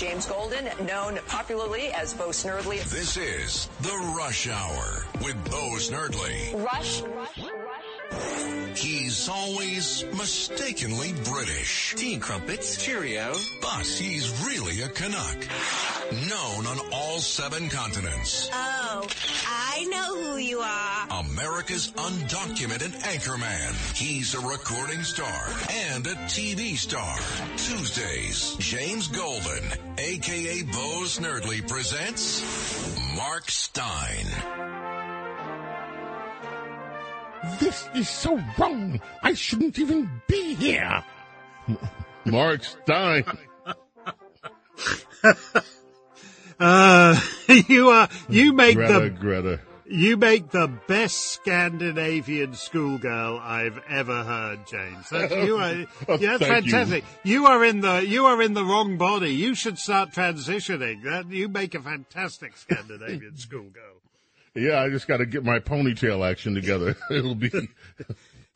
James Golden, known popularly as Bo Snerdley. This is The Rush Hour with Bo Snerdley. Rush, rush, rush. He's always mistakenly British. Teen crumpets, Cheerio. But he's really a Canuck. Known on all seven continents. Oh, I know who you are. America's undocumented anchorman. He's a recording star and a TV star. Tuesdays, James Golden, aka Bo Snerdley presents Mark Steyn. This is so wrong. I shouldn't even be here. Mark Steyn. Uh, you are you make Greta, the Greta. You make the best Scandinavian schoolgirl I've ever heard, James. That's, you uh, are Oh, yeah, that's thank you. fantastic. You. are in the you are in the wrong body. You should start transitioning. That you make a fantastic Scandinavian schoolgirl. Yeah, I just got to get my ponytail action together. It'll be.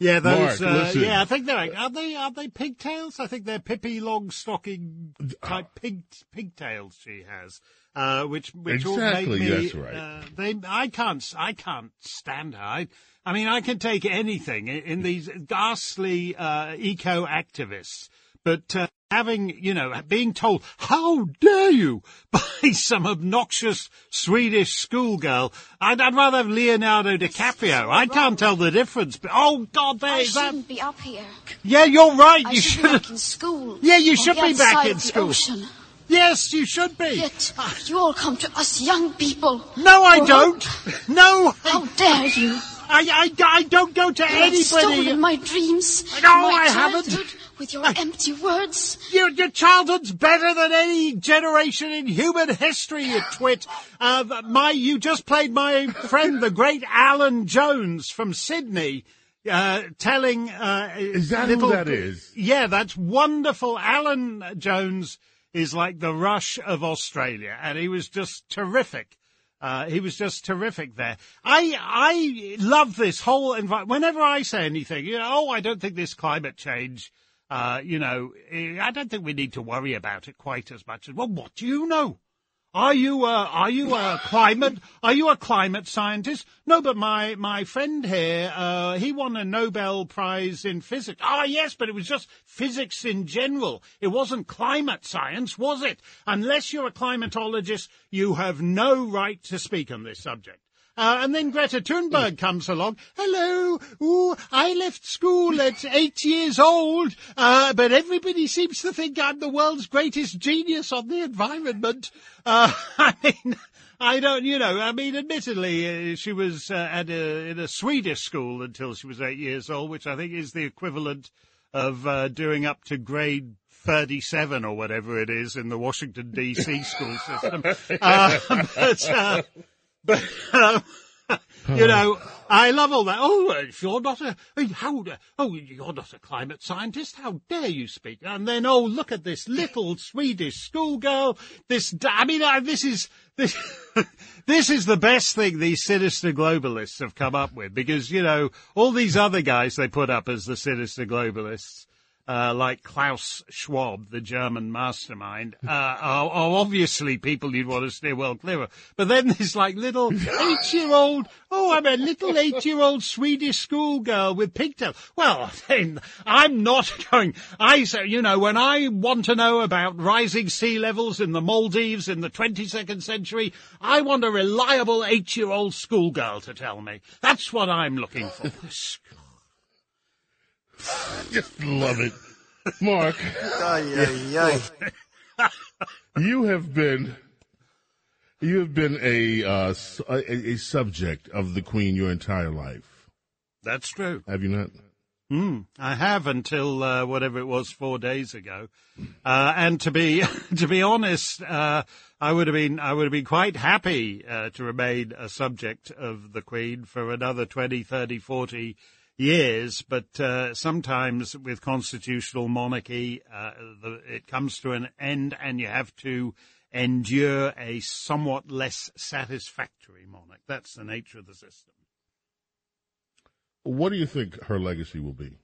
Yeah, those. Mark, uh, yeah, I think they're are they are they pigtails? I think they're Pippi Longstocking type pig pigtails she has, uh, which which all Exactly, make me. right. Uh, they I can't I can't stand her. I, I mean I can take anything in, in these ghastly uh, eco activists, but. Uh, Having, you know, being told, how dare you, by some obnoxious Swedish schoolgirl. I'd, I'd rather have Leonardo DiCaprio. I can't tell the difference. But, oh, God, I there's that. shouldn't be up here. Yeah, you're right. I You should be back in school. Yeah, you should be back in school. Ocean. Yes, you should be. Yet you all come to us young people. No, I don't. No, How dare you? I, I, I don't go to You have anybody. stolen my dreams. No, my I haven't. With your empty words. Your, your childhood's better than any generation in human history, you twit. Uh, my, you just played my friend, the great Alan Jones from Sydney, uh, telling, uh, Is that little, who that is? Yeah, that's wonderful. Alan Jones is like the Rush of Australia, and he was just terrific. Uh, he was just terrific there. I I love this whole environment. Whenever I say anything, you know, oh, I don't think this climate change, uh, you know, eh, I don't think we need to worry about it quite as much as. Well, what do you know? Are you a, are you a climate, are you a climate scientist? No, but my, my friend here, uh, he won a Nobel Prize in physics. Ah, yes, but it was just physics in general. It wasn't climate science, was it? Unless you're a climatologist, you have no right to speak on this subject. Uh, and then Greta Thunberg comes along. Hello. Ooh, I left school at eight years old, uh, but everybody seems to think I'm the world's greatest genius on the environment. Uh, I mean, I don't, you know, I mean, admittedly, uh, she was uh, at a, in a Swedish school until she was eight years old, which I think is the equivalent of uh, doing up to grade 37 or whatever it is in the Washington DC school system. Uh, but, uh, but, um, you know, I love all that. Oh, if you're not a, how, oh, you're not a climate scientist. How dare you speak? And then, oh, look at this little Swedish schoolgirl. This, I mean, uh, this is, this, this is the best thing these sinister globalists have come up with because, you know, all these other guys they put up as the sinister globalists, uh, like Klaus Schwab, the German mastermind, uh, are, are obviously people you'd want to steer well clear of. But then there's like little eight-year-old, oh, I'm a little eight-year-old Swedish schoolgirl with pigtails. Well, then I'm not going, I say, you know, when I want to know about rising sea levels in the Maldives in the 22nd century, I want a reliable eight-year-old schoolgirl to tell me. That's what I'm looking for. Just love it. Mark, you have been you have been a, uh, s- a a subject of the Queen your entire life. That's true. Have you not? Mm, I have until uh, whatever it was four days ago, uh, and to be to be honest, uh, I would have been I would have been quite happy uh, to remain a subject of the Queen for another 20, 30, 40 years. But uh, sometimes with constitutional monarchy, uh, the, it comes to an end, and you have to endure a somewhat less satisfactory monarch. That's the nature of the system. What do you think her legacy will be?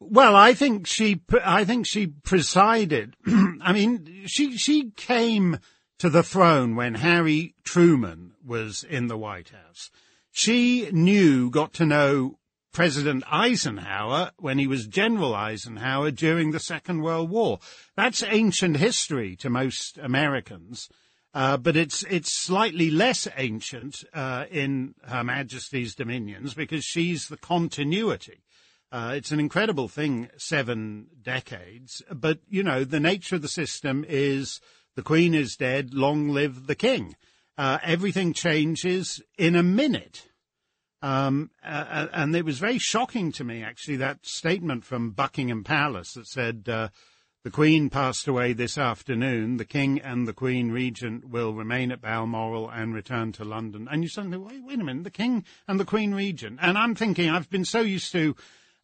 Well, I think she, I think she presided. I mean, she, she came to the throne when Harry Truman was in the White House. She knew, got to know President Eisenhower when he was General Eisenhower during the Second World War. That's ancient history to most Americans. Uh, but it's it's slightly less ancient uh, in Her Majesty's dominions because she's the continuity. Uh, it's an incredible thing, seven decades. But you know, the nature of the system is the Queen is dead, long live the King. Uh, everything changes in a minute. Um, uh, and it was very shocking to me, actually, that statement from Buckingham Palace that said, uh, the Queen passed away this afternoon. The King and the Queen Regent will remain at Balmoral and return to London. And you suddenly, wait, wait a minute, the King and the Queen Regent. And I'm thinking, I've been so used to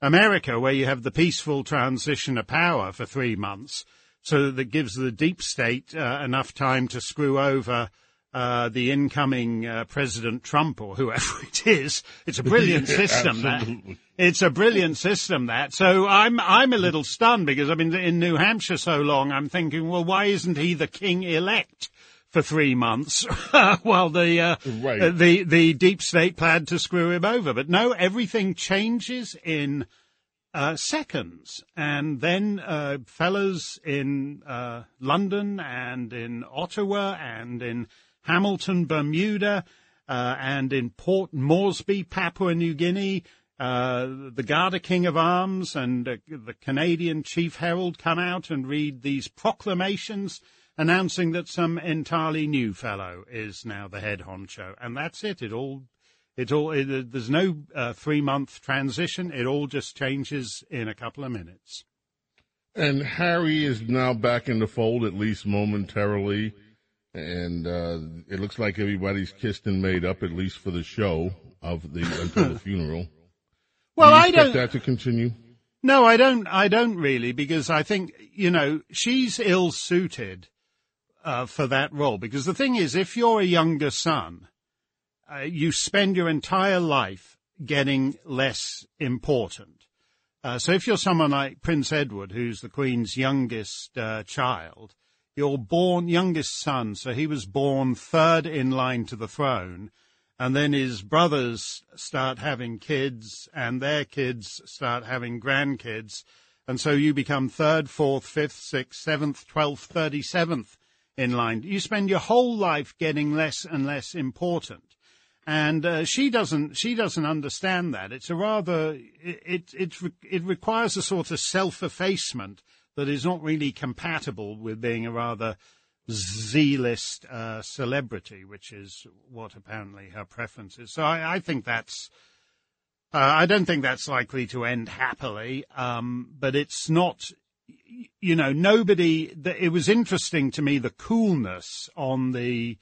America where you have the peaceful transition of power for three months. So that gives the deep state uh, enough time to screw over uh, the incoming uh, President Trump or whoever it is. It's a brilliant system. that. It's a brilliant system that. So I'm I'm a little stunned because I've been in New Hampshire so long. I'm thinking, well, why isn't he the king elect? For three months, while the uh, right. the the deep state planned to screw him over, but no, everything changes in uh, seconds. And then uh, fellas in uh, London and in Ottawa and in Hamilton, Bermuda, uh, and in Port Moresby, Papua New Guinea, uh, the Garter King of Arms and uh, the Canadian Chief Herald come out and read these proclamations announcing that some entirely new fellow is now the head honcho. And that's it. It all, it all, it, there's no uh, three month transition. It all just changes in a couple of minutes. And Harry is now back in the fold, at least momentarily and uh, it looks like everybody's kissed and made up, at least for the show of the until the funeral. Well, do I don't. that to continue. No, I don't. I don't really, because I think you know she's ill suited uh, for that role. Because the thing is, if you're a younger son, uh, you spend your entire life getting less important. Uh, so if you're someone like Prince Edward, who's the Queen's youngest uh, child, your born youngest son, so he was born third in line to the throne, and then his brothers start having kids, and their kids start having grandkids, and so you become third, fourth, fifth, sixth, seventh, twelfth, thirty-seventh in line. You spend your whole life getting less and less important. And uh, she doesn't. She doesn't understand that. It's a rather. It it it, it requires a sort of self effacement that is not really compatible with being a rather Z-list uh, celebrity, which is what apparently her preference is. So I, I think that's. Uh, I don't think that's likely to end happily, um, but it's not. You know, nobody. It was interesting to me the coolness on the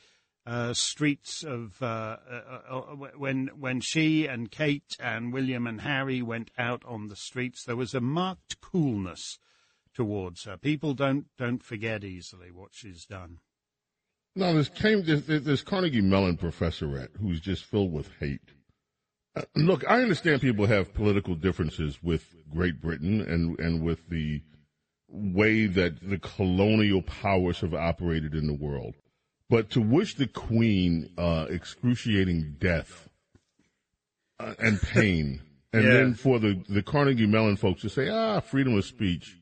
uh, streets of uh, uh, uh, when when she and Kate and William and Harry went out on the streets. There was a marked coolness towards her. People don't don't forget easily what she's done. No, there's came there's, there's Carnegie Mellon professorette who's just filled with hate. Uh, look, I understand people have political differences with Great Britain and and with the way that the colonial powers have operated in the world, but to wish the Queen uh, excruciating death uh, and pain. And Yeah. then for the, the Carnegie Mellon folks to say, ah, freedom of speech.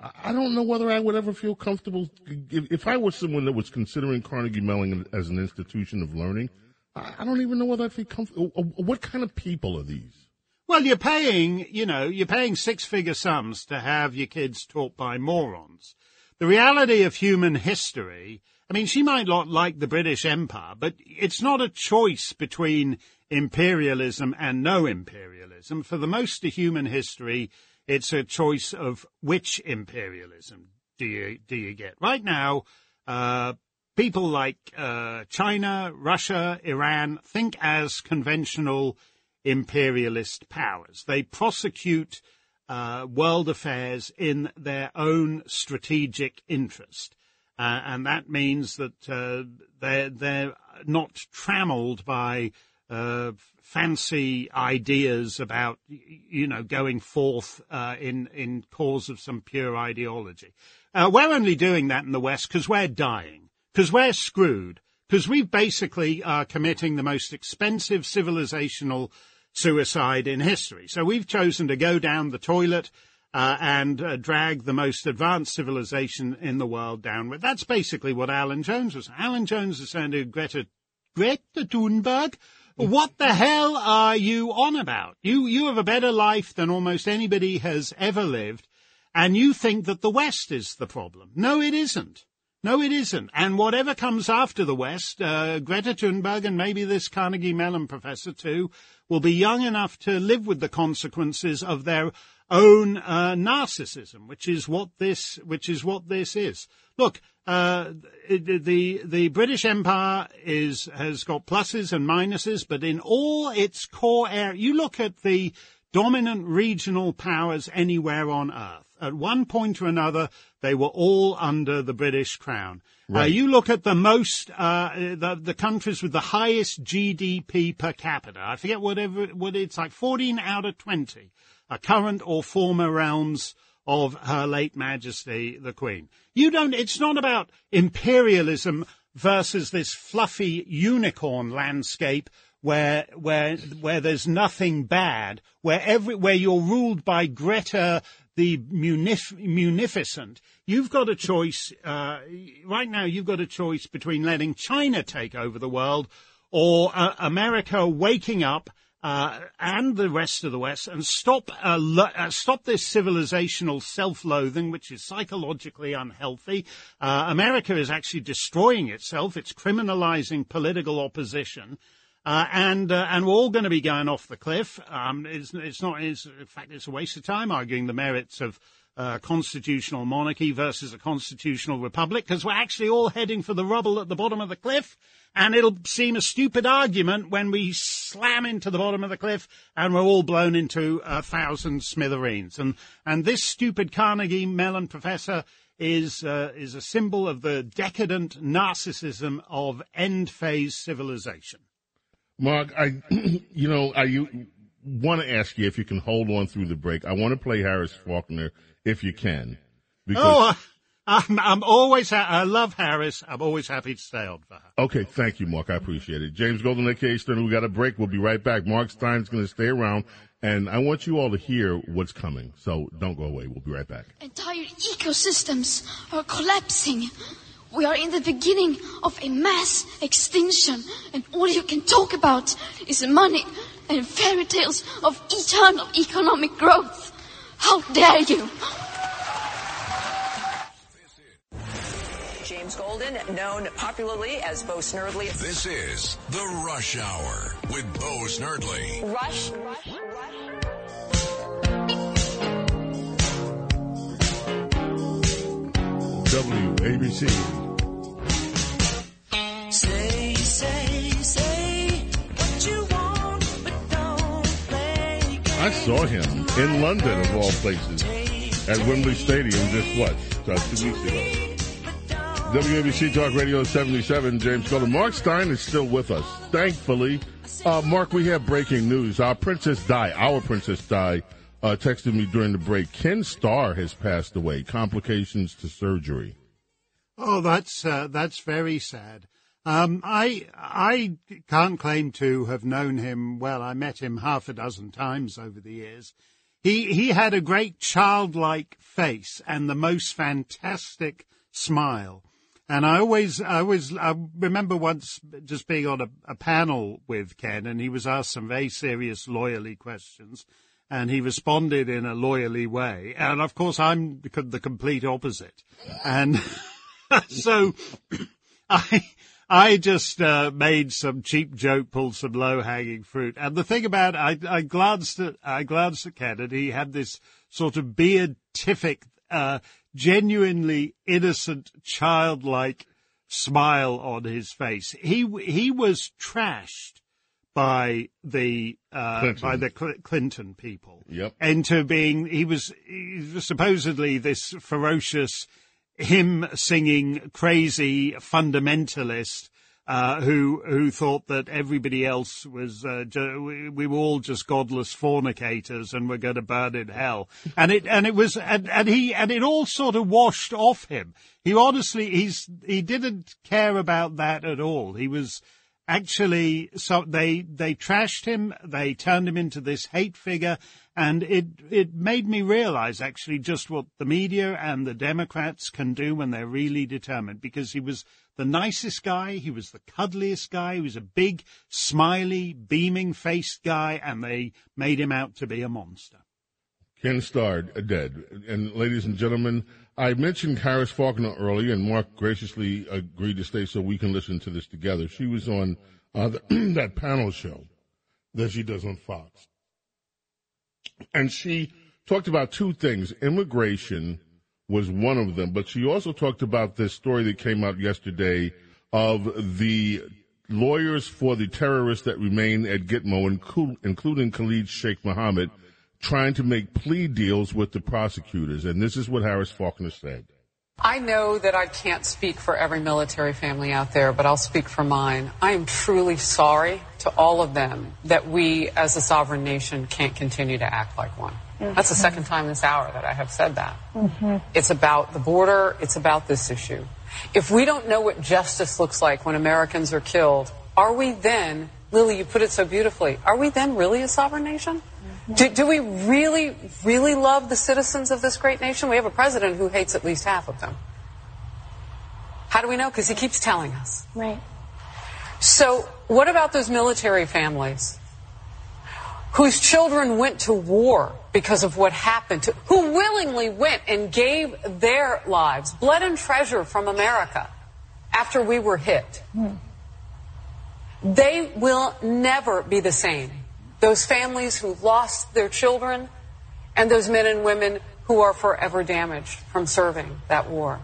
I don't know whether I would ever feel comfortable if, if I was someone that was considering Carnegie Mellon as an institution of learning. I I don't even know whether I'd feel comfortable. Uh, uh, what kind of people are these? Well, you're paying, you know, you're paying six-figure sums to have your kids taught by morons. The reality of human history. I mean, she might not like the British Empire, but it's not a choice between imperialism and no imperialism. For the most of human history, it's a choice of which imperialism do you do you get. Right now, uh, people like uh, China, Russia, Iran think as conventional imperialist powers. They prosecute uh, world affairs in their own strategic interest. Uh, and that means that uh, they're, they're not trammeled by uh, fancy ideas about, you know, going forth uh, in in cause of some pure ideology. Uh, we're only doing that in the West because we're dying, because we're screwed, because we basically are committing the most expensive civilizational suicide in history. So we've chosen to go down the toilet uh, and uh, drag the most advanced civilization in the world downward. That's basically what Alan Jones was. Alan Jones was saying to Greta, Greta Thunberg, what the hell are you on about? You, you have a better life than almost anybody has ever lived, and you think that the West is the problem. No, it isn't. No, it isn't. And whatever comes after the West, uh, Greta Thunberg and maybe this Carnegie Mellon professor too, will be young enough to live with the consequences of their own uh, narcissism, which is what this, which is what this is. Look, uh, the the British Empire is has got pluses and minuses, but in all its core area, you look at the dominant regional powers anywhere on earth. At one point or another, they were all under the British crown. Uh, right. Uh, you look at the most, uh, the, the countries with the highest GDP per capita. I forget whatever, what it's like 14 out of 20 are current or former realms of Her late Majesty the Queen. You don't, it's not about imperialism versus this fluffy unicorn landscape where where where there's nothing bad, where every where you're ruled by Greta the munif- munificent. You've got a choice uh, right now. You've got a choice between letting China take over the world or uh, America waking up. Uh, and the rest of the West, and stop uh, lo- uh, stop this civilizational self-loathing, which is psychologically unhealthy. Uh, America is actually destroying itself; it's criminalizing political opposition, uh, and uh, and we're all going to be going off the cliff. Um, it's, it's not. It's, in fact, it's a waste of time arguing the merits of uh, constitutional monarchy versus a constitutional republic because we're actually all heading for the rubble at the bottom of the cliff. And it'll seem a stupid argument when we slam into the bottom of the cliff and we're all blown into a thousand smithereens. And and this stupid Carnegie Mellon professor is uh, is a symbol of the decadent narcissism of end phase civilization. Mark, I, you know, I want to ask you if you can hold on through the break. I want to play Harris Faulkner if you can. Because oh, I'm, I'm always, ha- I love Harris. I'm always happy to stay on for her. Okay, thank you, Mark. I appreciate it. James Golden, aka Stern, we got a break. We'll be right back. Mark Steyn's going to stay around, and I want you all to hear what's coming. So don't go away. We'll be right back. Entire ecosystems are collapsing. We are in the beginning of a mass extinction, and all you can talk about is money and fairy tales of eternal economic growth. How dare you! James Golden, known popularly as Bo Snerdley. This is The Rush Hour with Bo Snerdley. Rush, rush, rush. Play I saw him in London, of all places, at Wembley Stadium just what, uh, two weeks ago. WABC Talk Radio 77, James Golden. Mark Stein is still with us, thankfully. Uh, Mark, we have breaking news. Our Princess Di, our Princess Di, uh, texted me during the break. Ken Starr has passed away, complications to surgery. Oh, that's uh, that's very sad. Um, I I can't claim to have known him well. I met him half a dozen times over the years. He he had a great childlike face and the most fantastic smile. And I always, I always, I remember once just being on a, a panel with Ken, and he was asked some very serious lawyerly questions, and he responded in a lawyerly way. And of course, I'm the complete opposite. And so I, I just uh, made some cheap joke, pulled some low hanging fruit. And the thing about I, I glanced at I glanced at Ken, and he had this sort of beatific, uh, genuinely innocent, childlike smile on his face. He he was trashed by the uh, Clinton. by the Cl- Clinton people Yep. into being he was, he was supposedly this ferocious hymn singing crazy fundamentalist uh, who who thought that everybody else was uh, ju- we, we were all just godless fornicators and we're going to burn in hell and it and it was and, and he and it all sort of washed off him he honestly he's he didn't care about that at all he was actually so they they trashed him they turned him into this hate figure and it it made me realize actually just what the media and the democrats can do when they're really determined because he was the nicest guy he was the cuddliest guy he was a big smiley beaming faced guy and they made him out to be a monster Ken Starr, uh, dead. And ladies and gentlemen, I mentioned Harris Faulkner earlier, and Mark graciously agreed to stay so we can listen to this together. She was on uh, that panel show that she does on Fox. And she talked about two things. Immigration was one of them, but she also talked about this story that came out yesterday of the lawyers for the terrorists that remain at Gitmo, including Khalid Sheikh Mohammed, trying to make plea deals with the prosecutors. And this is what Harris Faulkner said. I know that I can't speak for every military family out there, but I'll speak for mine. I am truly sorry to all of them that we, as a sovereign nation, can't continue to act like one. That's the second time this hour that I have said that. Mm-hmm. It's about the border, it's about this issue. If we don't know what justice looks like when Americans are killed, are we then, Lily, you put it so beautifully, are we then really a sovereign nation? Do, do we really, really love the citizens of this great nation? We have a president who hates at least half of them. How do we know? Because he keeps telling us. Right. So, what about those military families whose children went to war because of what happened to, who willingly went and gave their lives, blood and treasure from America after we were hit? Hmm. They will never be the same. Those families who lost their children and those men and women who are forever damaged from serving that war.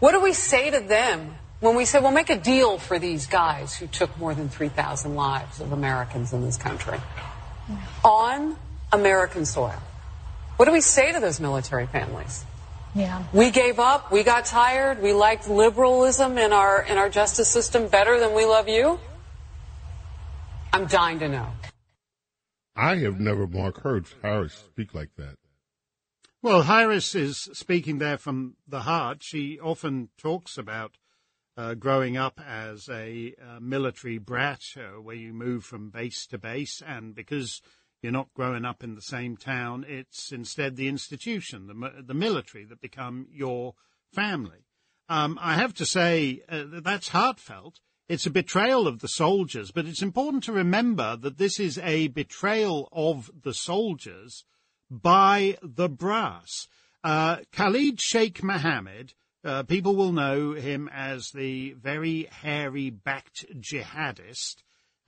What do we say to them when we say, well, make a deal for these guys who took more than 3,000 lives of Americans in this country on American soil? What do we say to those military families? Yeah. We gave up, we got tired, we liked liberalism in our, in our justice system better than we love you? I'm dying to know. I have never, Mark, heard Harris speak like that. Well, Harris is speaking there from the heart. She often talks about uh, growing up as a uh, military brat, uh, where you move from base to base, and because you're not growing up in the same town, it's instead the institution, the the military, that become your family. Um, I have to say uh, that that's heartfelt. It's a betrayal of the soldiers, but it's important to remember that this is a betrayal of the soldiers by the brass. Uh, Khalid Sheikh Mohammed, uh, people will know him as the very hairy backed jihadist,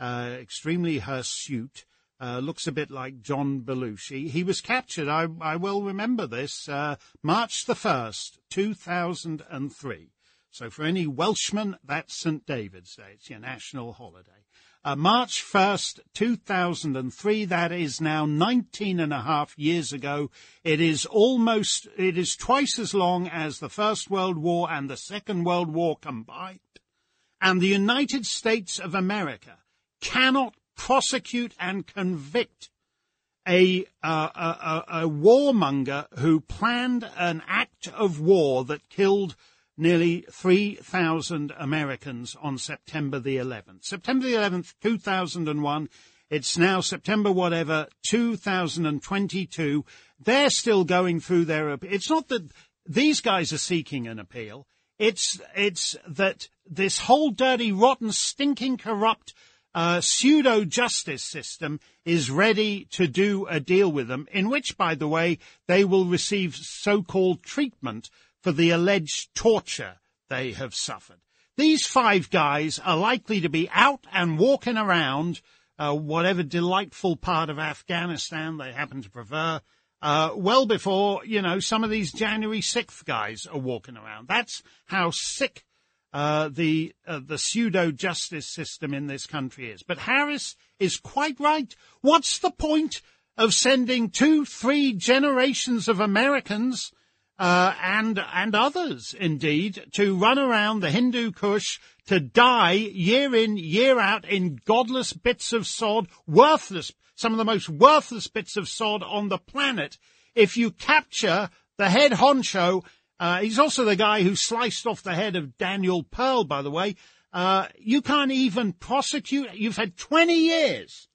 uh, extremely hirsute, uh, looks a bit like John Belushi. He was captured, I, I will remember this, uh, March the 1st, 2003. So for any Welshman, that's St. David's Day. It's your national holiday. Uh, March 1st, 2003, that is now 19 and a half years ago. It is almost, it is twice as long as the First World War and the Second World War combined. And the United States of America cannot prosecute and convict a, uh, a, a, a warmonger who planned an act of war that killed nearly 3,000 Americans on September the 11th. September the 11th, 2001. It's now September whatever, 2022. They're still going through their, it's not that these guys are seeking an appeal. It's, it's that this whole dirty, rotten, stinking, corrupt, uh, pseudo justice system is ready to do a deal with them, in which, by the way, they will receive so called treatment for the alleged torture they have suffered. these five guys are likely to be out and walking around uh, whatever delightful part of Afghanistan they happen to prefer, uh, well before, you know, some of these January 6th guys are walking around. That's how sick uh, the uh, the pseudo justice system in this country is. But Harris is quite right. What's the point of sending two, three generations of Americans uh, and and others indeed to run around the Hindu Kush to die year in year out in godless bits of sod, worthless, some of the most worthless bits of sod on the planet. If you capture the head honcho, uh, he's also the guy who sliced off the head of Daniel Pearl, by the way. Uh, you can't even prosecute. You've had 20 years.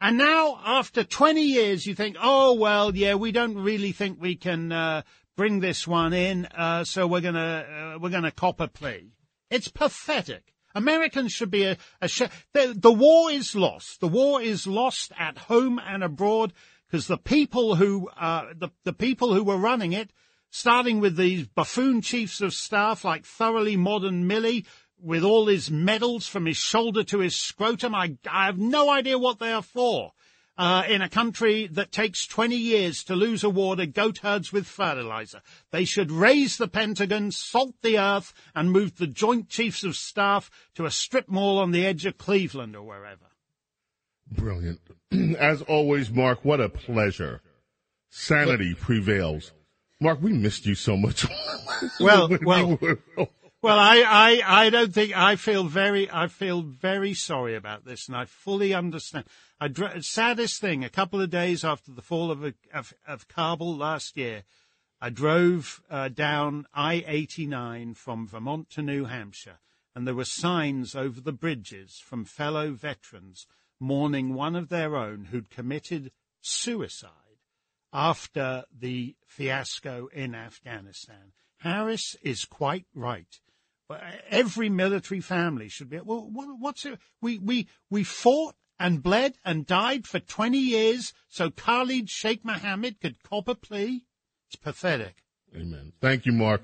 And now, after 20 years, you think, oh, well, yeah, we don't really think we can, uh, bring this one in, uh, so we're gonna uh, we're gonna cop a plea. It's pathetic. Americans should be a, a sh- the, the war is lost. The war is lost at home and abroad because the people who uh, the the people who were running it, starting with these buffoon chiefs of staff like thoroughly modern Millie, with all his medals from his shoulder to his scrotum, I, I have no idea what they are for uh, in a country that takes 20 years to lose a war to goat herds with fertilizer. They should raze the Pentagon, salt the earth, and move the Joint Chiefs of Staff to a strip mall on the edge of Cleveland or wherever. Brilliant. As always, Mark, what a pleasure. Sanity prevails. Mark, we missed you so much. Well, well, well, I, I, I don't think I feel very, I feel very sorry about this, and I fully understand. I saddest thing, a couple of days after the fall of, of, of Kabul last year, I drove uh, down I-89 from Vermont to New Hampshire, and there were signs over the bridges from fellow veterans mourning one of their own who'd committed suicide after the fiasco in Afghanistan. Harris is quite right. Uh, every military family should be. Well, what's it? We we we fought and bled and died for 20 years so Khalid Sheikh Mohammed could cop a plea? It's pathetic. Amen. Thank you, Mark.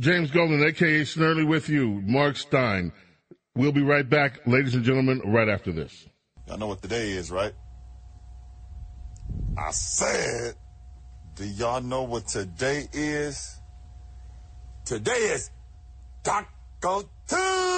James Golden, aka Snerdley, with you. Mark Steyn. We'll be right back, ladies and gentlemen, right after this. Y'all know what today is, right? I said, do y'all know what today is? Today is Taco Tuesday!